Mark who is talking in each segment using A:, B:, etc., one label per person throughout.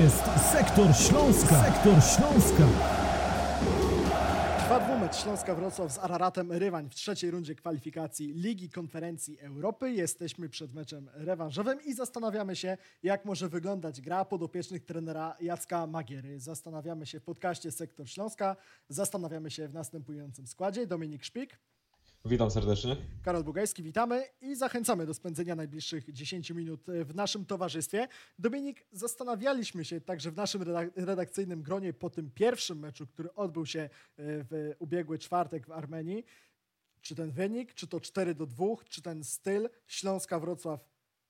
A: jest Sektor Śląska. Sektor Śląska.
B: Trwa dwumecz Śląska Wrocław z Araratem Rywań w trzeciej rundzie kwalifikacji Ligi Konferencji Europy. Jesteśmy przed meczem rewanżowym i zastanawiamy się, jak może wyglądać gra podopiecznych trenera Jacka Magiery. Zastanawiamy się w podcaście Sektor Śląska, zastanawiamy się w następującym składzie. Dominik Szpik,
C: Witam serdecznie.
B: Karol Bugajski, witamy i zachęcamy do spędzenia najbliższych 10 minut w naszym towarzystwie. Dominik, zastanawialiśmy się także w naszym redak- redakcyjnym gronie po tym pierwszym meczu, który odbył się e, w ubiegły czwartek w Armenii, czy ten wynik, czy to 4 do 2, czy ten styl Śląska-Wrocław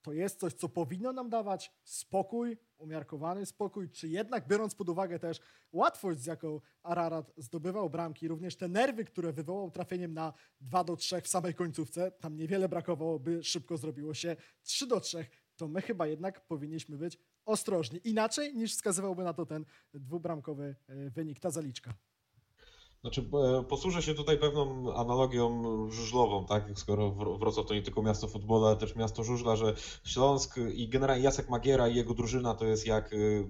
B: to jest coś, co powinno nam dawać spokój, umiarkowany spokój, czy jednak biorąc pod uwagę też łatwość, z jaką Ararat zdobywał bramki, również te nerwy, które wywołał trafieniem na 2 do 3 w samej końcówce, tam niewiele brakowało, by szybko zrobiło się 3 do 3, to my chyba jednak powinniśmy być ostrożni. Inaczej niż wskazywałby na to ten dwubramkowy e, wynik, ta zaliczka.
C: Znaczy, e, posłużę się tutaj pewną analogią żużlową, tak? Skoro Wr- Wrocław to nie tylko miasto futbolu, ale też miasto żużla, że Śląsk i generalnie Jacek Magiera i jego drużyna to jest jak y,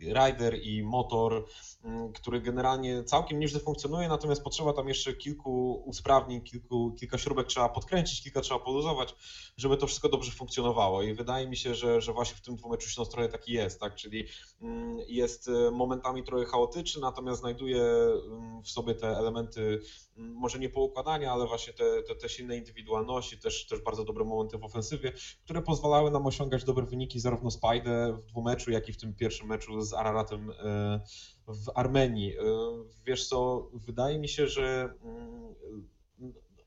C: rider i motor, mm, który generalnie całkiem nieźle funkcjonuje, natomiast potrzeba tam jeszcze kilku usprawnień, kilku, kilka śrubek trzeba podkręcić, kilka trzeba poluzować, żeby to wszystko dobrze funkcjonowało. I wydaje mi się, że, że właśnie w tym dwumeczu Śląsk trochę taki jest, tak? Czyli mm, jest e, momentami trochę chaotyczny, natomiast znajduje mm, w sobie te elementy, może nie poukładania, ale właśnie te, te, te silne indywidualności, też, też bardzo dobre momenty w ofensywie, które pozwalały nam osiągać dobre wyniki zarówno z Pajdę w dwumeczu, jak i w tym pierwszym meczu z Araratem e, w Armenii. E, Wiesz co, wydaje mi się, że mm,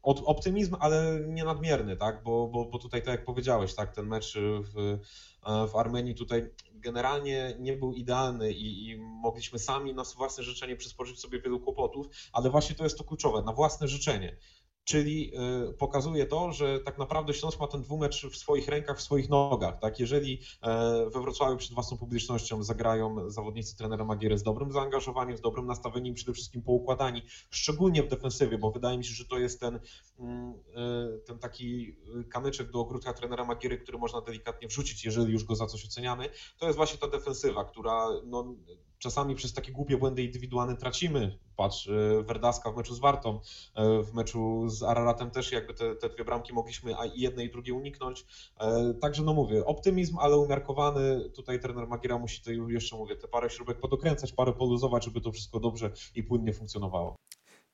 C: od- optymizm, ale nie nadmierny, tak? Bo, bo, bo tutaj, tak jak powiedziałeś, tak, ten mecz w, w Armenii tutaj generalnie nie był idealny i, i mogliśmy sami na własne życzenie przysporzyć sobie wielu kłopotów, ale właśnie to jest to kluczowe, na własne życzenie. Czyli y, pokazuje to, że tak naprawdę Śląsk ma ten dwumecz w swoich rękach, w swoich nogach. Tak? Jeżeli e, we Wrocławiu przed własną publicznością zagrają zawodnicy trenera Magiery z dobrym zaangażowaniem, z dobrym nastawieniem, przede wszystkim poukładani, szczególnie w defensywie, bo wydaje mi się, że to jest ten, mm, e, ten taki kamyczek do ogródka trenera Magiery, który można delikatnie wrzucić, jeżeli już go za coś oceniamy. To jest właśnie ta defensywa, która no, czasami przez takie głupie błędy indywidualne tracimy. Patrz, e, Werdaska w meczu z Wartą, e, w meczu z Araratem też jakby te, te dwie bramki mogliśmy i jednej i drugiej uniknąć. E, Także no mówię, optymizm, ale umiarkowany. Tutaj trener Magiera musi tutaj jeszcze mówię, te parę śrubek podokręcać, parę poluzować, żeby to wszystko dobrze i płynnie funkcjonowało.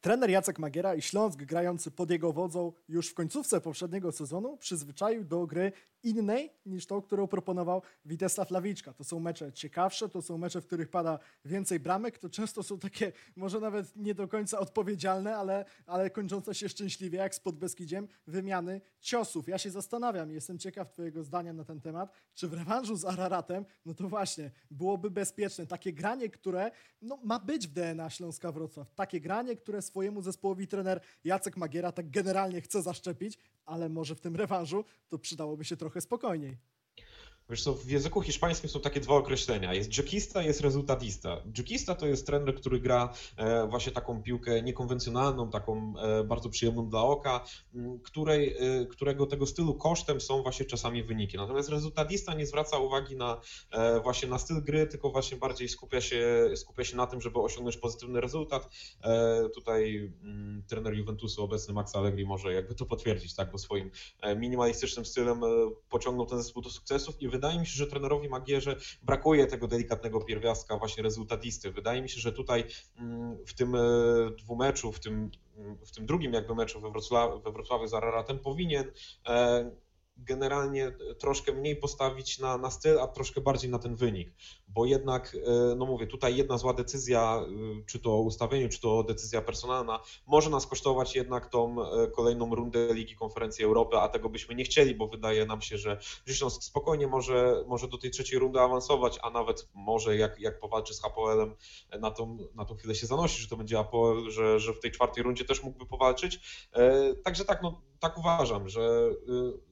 B: Trener Jacek Magiera i Śląsk grający pod jego wodzą już w końcówce poprzedniego sezonu przyzwyczaił do gry innej niż tą, którą proponował Witesław Lawiczka. To są mecze ciekawsze, to są mecze, w których pada więcej bramek, to często są takie może nawet nie do końca odpowiedzialne, ale, ale kończące się szczęśliwie, jak z Podbeskidziem, wymiany ciosów. Ja się zastanawiam, jestem ciekaw twojego zdania na ten temat, czy w rewanżu z Araratem, no to właśnie, byłoby bezpieczne. Takie granie, które no, ma być w DNA Śląska Wrocław. Takie granie, które swojemu zespołowi trener Jacek Magiera tak generalnie chce zaszczepić, ale może w tym rewanżu to przydałoby się trochę spokojniej.
C: Wiesz co, w języku hiszpańskim są takie dwa określenia. Jest jokista, jest rezultatista. Jokista to jest trener, który gra e, właśnie taką piłkę niekonwencjonalną, taką e, bardzo przyjemną dla oka, której, e, którego tego stylu kosztem są właśnie czasami wyniki. Natomiast rezultatista nie zwraca uwagi na właśnie na styl gry, tylko właśnie bardziej skupia się, skupia się na tym, żeby osiągnąć pozytywny rezultat. Tutaj mm, trener Juventusu obecny Max Allegri może jakby to potwierdzić, tak, bo swoim minimalistycznym stylem pociągnął ten zespół do sukcesów i wydaje mi się, że trenerowi Magierze brakuje tego delikatnego pierwiastka właśnie rezultatisty. Wydaje mi się, że tutaj mm, w tym e, dwumeczu, w tym, mm, w tym drugim jakby meczu we Wrocławiu, we Wrocławiu z Araratem powinien e, generalnie troszkę mniej postawić na, na styl, a troszkę bardziej na ten wynik, bo jednak, e, no mówię, tutaj jedna zła decyzja, e, czy to o ustawieniu, czy to decyzja personalna, może nas kosztować jednak tą e, kolejną rundę Ligi Konferencji Europy, a tego byśmy nie chcieli, bo wydaje nam się, że Śląsk spokojnie może, może do tej trzeciej rundy awansować, a nawet może jak, jak powalczy z Hapoelem na tą, na tą chwilę się zanosi, że to będzie Apoel, że, że w tej czwartej rundzie też mógłby powalczyć. E, Także tak, no, tak uważam, że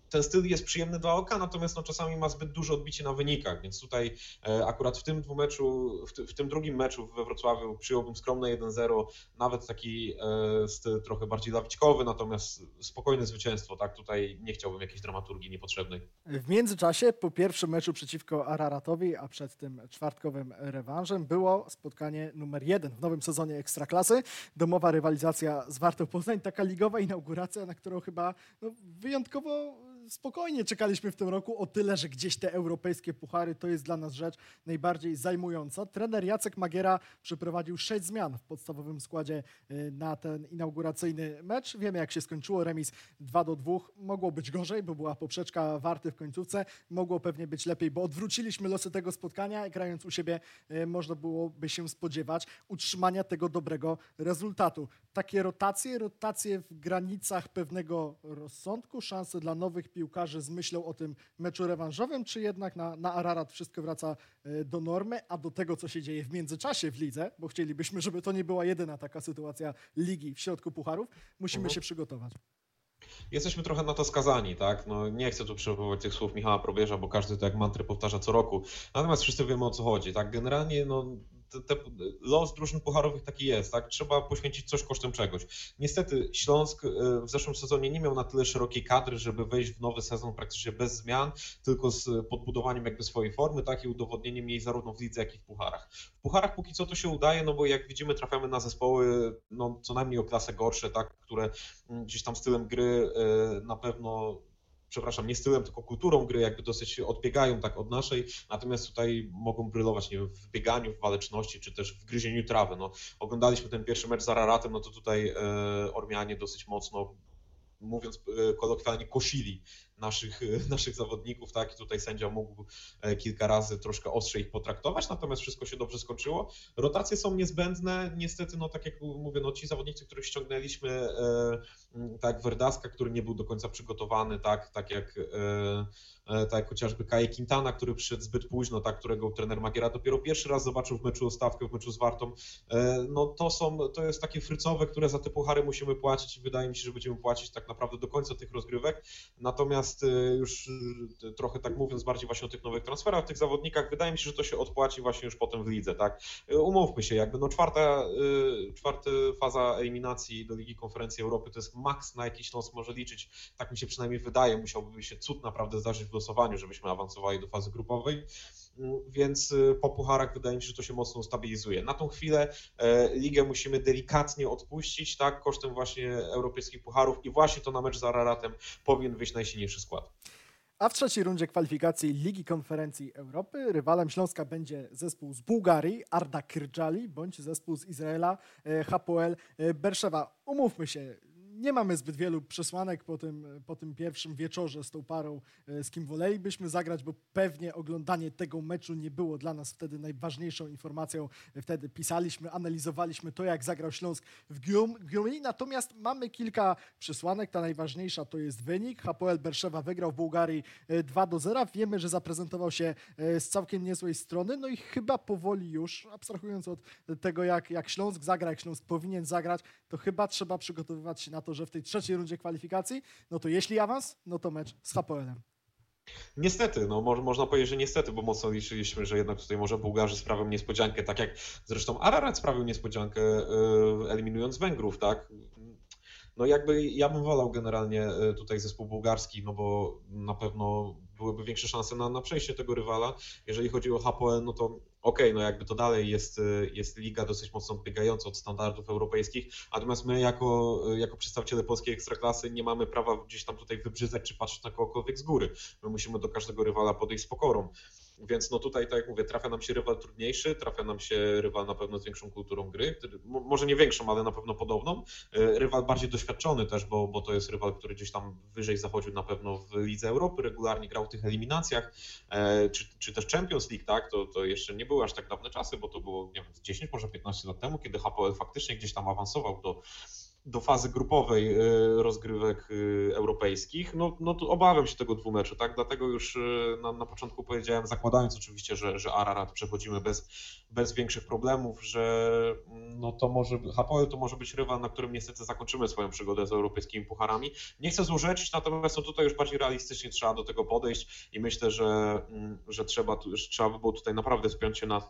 C: ten styl jest przyjemny dla oka, natomiast no, czasami ma zbyt duże odbicie na wynikach, więc tutaj e, akurat w tym dwumeczu, w, w tym drugim meczu we Wrocławiu przyjąłbym skromne 1-0, nawet taki e, styl trochę bardziej lawiczkowy, natomiast spokojne zwycięstwo, tak, tutaj nie chciałbym jakiejś dramaturgii niepotrzebnej.
B: W międzyczasie po pierwszym meczu przeciwko Araratowi, a przed tym czwartkowym rewanżem było spotkanie numer jeden w nowym sezonie Ekstraklasy, domowa rywalizacja z Wartą Poznań, taka ligowa inauguracja, na którą chyba no, wyjątkowo spokojnie czekaliśmy w tym roku, o tyle, że gdzieś te europejskie puchary to jest dla nas rzecz najbardziej zajmująca. Trener Jacek Magiera przeprowadził sześć zmian w podstawowym składzie y, na ten inauguracyjny mecz. Wiemy, jak się skończyło. Remis 2 do 2. Mogło być gorzej, bo była poprzeczka warty w końcówce. Mogło pewnie być lepiej, bo odwróciliśmy losy tego spotkania. Grając u siebie, y, można byłoby się spodziewać utrzymania tego dobrego rezultatu. Takie rotacje, rotacje w granicach pewnego rozsądku, szanse dla nowych piłkarzy z myślą o tym meczu rewanżowym, czy jednak na, na Ararat wszystko wraca e, do normy, a do tego, co się dzieje w międzyczasie w lidze, bo chcielibyśmy, żeby to nie była jedyna taka sytuacja ligi w środku pucharów, musimy mhm. się przygotować
C: jesteśmy trochę na to skazani, tak? No, nie chcę tu przywoływać tych słów Michała Probierza, bo każdy to jak mantry powtarza co roku. Natomiast wszyscy wiemy o co chodzi, tak? Generalnie no, te, los drużyn pucharowych taki jest, tak? Trzeba poświęcić coś kosztem czegoś. Niestety Śląsk e, w zeszłym sezonie nie miał na tyle szerokiej kadry, żeby wejść w nowy sezon praktycznie bez zmian, tylko z podbudowaniem jakby swojej formy, tak i udowodnieniem jej zarówno w lidze, jak i w pucharach. W pucharach póki co to się udaje, no bo jak widzimy trafiamy na zespoły no co najmniej o klasę gorsze, tak, które mm, gdzieś tam stylem gry e, na pewno przepraszam, nie stylem, tylko kulturą gry, jakby dosyć odbiegają tak od naszej, natomiast tutaj mogą brylować, nie wiem, w bieganiu, w waleczności, czy też w gryzieniu trawy. No, oglądaliśmy ten pierwszy mecz z Araratem, no to tutaj e, Ormianie dosyć mocno mówiąc e, kolokwialnie, kosili naszych, naszych zawodników, tak? I tutaj sędzia mógł e, kilka razy troszkę ostrzej ich potraktować, natomiast wszystko się dobrze skończyło. Rotacje są niezbędne, niestety, no tak jak mówię, no ci zawodnicy, których ściągnęliśmy, e, tak Werdaska, który nie był do końca przygotowany, tak, tak jak tak jak chociażby Kaje Quintana, który przyszedł zbyt późno, tak, którego trener Magiera dopiero pierwszy raz zobaczył w meczu o stawkę, w meczu z Wartą, no to są, to jest takie frycowe, które za te puchary musimy płacić i wydaje mi się, że będziemy płacić tak naprawdę do końca tych rozgrywek, natomiast Natomiast y, już y, trochę tak mówiąc bardziej właśnie o tych nowych transferach, tych zawodnikach, wydaje mi się, że to się odpłaci właśnie już potem w lidze, tak? Y, umówmy się, jakby no czwarta, czwarta faza eliminacji do Ligi Konferencji Europy to jest maks, na jaki Śląsk może liczyć, tak mi się przynajmniej wydaje, musiałby się cud naprawdę zdarzyć w losowaniu, żebyśmy awansowali do fazy grupowej więc po pucharach wydaje mi się, że to się mocno stabilizuje. Na tą chwilę e, ligę musimy delikatnie odpuścić, tak, kosztem właśnie europejskich pucharów i właśnie to na mecz z Araratem powinien wyjść najsilniejszy skład.
B: A w trzeciej rundzie kwalifikacji Ligi Konferencji Europy rywalem Śląska będzie zespół z Bułgarii, Arda Kyrджali, bądź zespół z Izraela, e, Hapoel e, Berszewa. Umówmy się, nie mamy zbyt wielu przesłanek po tym, po tym pierwszym wieczorze z tą parą, e, z kim wolelibyśmy zagrać, bo pewnie oglądanie tego meczu nie było dla nas wtedy najważniejszą informacją. Wtedy pisaliśmy, analizowaliśmy to, jak zagrał Śląsk w Giumri, natomiast mamy kilka przesłanek. Ta najważniejsza to jest wynik. Hapoel Berszewa wygrał w Bułgarii 2 e, do 0. Wiemy, że zaprezentował się e, z całkiem niezłej strony, no i chyba powoli już, abstrahując od tego, jak, jak Śląsk zagra, jak Śląsk powinien zagrać, to chyba trzeba przygotowywać się na to, że w tej trzeciej rundzie kwalifikacji, no to jeśli awans, no to mecz z HPL-em.
C: Niestety, no mo można powiedzieć, że niestety, bo mocno liczyliśmy, że jednak tutaj może Bułgarzy sprawią niespodziankę, tak jak zresztą Ararat sprawił niespodziankę yy, eliminując Węgrów, tak? No jakby ja bym wolał generalnie e, tutaj zespół bułgarski, no bo na pewno byłyby większe szanse na, na przejście tego rywala. Jeżeli chodzi o HPL, no to okej, okay, no jakby to dalej jest, e, jest liga dosyć mocno odbiegająca od standardów europejskich, natomiast my jako, e, jako przedstawiciele polskiej ekstraklasy nie mamy prawa gdzieś tam tutaj wybrzydzać czy patrzeć na kogokolwiek z góry. My musimy do każdego rywala podejść z pokorą. Więc no tutaj, tak jak mówię, trafia nam się rywal trudniejszy, trafia nam się rywal na pewno z większą kulturą gry, może nie większą, ale na pewno podobną. E, rywal bardziej doświadczony też, bo, bo to jest rywal, który gdzieś tam wyżej zachodził na pewno w Lidze Europy, regularnie grał w tych eliminacjach, e, czy, czy też Champions League, tak? To, to jeszcze nie były aż tak dawne czasy, bo to było nie wiem, 10, może 15 lat temu, kiedy HPL faktycznie gdzieś tam awansował do do fazy grupowej y, rozgrywek y, europejskich, no, no to obawiam się tego dwumeczu, tak? Dlatego już y, na, na początku powiedziałem, zakładając oczywiście, że, że Ararat przechodzimy bez, bez większych problemów, że no to może, Hapoel to może być rywal, na którym niestety zakończymy swoją przygodę z europejskimi pucharami. Nie chcę złorzeczyć, natomiast no tutaj już bardziej realistycznie trzeba do tego podejść i myślę, że, mm, że trzeba, że trzeba by było tutaj naprawdę spiąć się na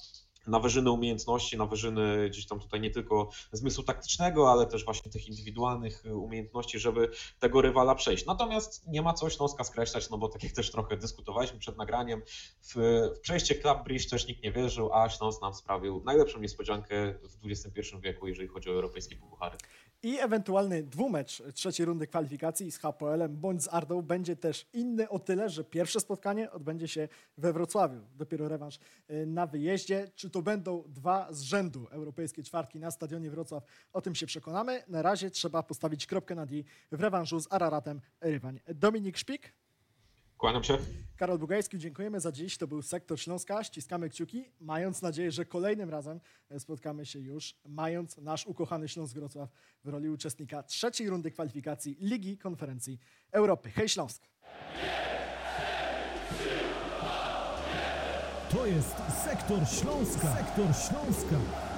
C: na wyżyny umiejętności, na wyżyny gdzieś tam tutaj nie tylko zmysłu taktycznego, ale też właśnie tych indywidualnych y, umiejętności, żeby tego rywala przejść. Natomiast nie ma co Śląska skreślać, no bo tak jak też trochę dyskutowaliśmy przed nagraniem, w, w przejście Club Bridge też nikt nie wierzył, a Śląsk nam sprawił najlepszą niespodziankę w XXI wieku, jeżeli chodzi o europejskie puchary.
B: I ewentualny dwumecz trzeciej rundy kwalifikacji z HPL-em bądź z Ardą będzie też inny o tyle, że pierwsze spotkanie odbędzie się we Wrocławiu. Dopiero rewanż y, na wyjeździe. Czy to będą dwa z rzędu europejskie czwartki na stadionie Wrocław? O tym się przekonamy. Na razie trzeba postawić kropkę nad i w rewanżu z Araratem Rywań. Dominik Szpik,
C: Kłaniam się.
B: Karol Bugajski, dziękujemy za dziś. To był Sektor Śląska. Ściskamy kciuki, mając nadzieję, że kolejnym razem e, spotkamy się już, mając nasz ukochany Śląsk Wrocław w roli uczestnika trzeciej rundy kwalifikacji Ligi Konferencji Europy. Hej Śląsk!
A: To jest Sektor Śląska. Sektor Śląska.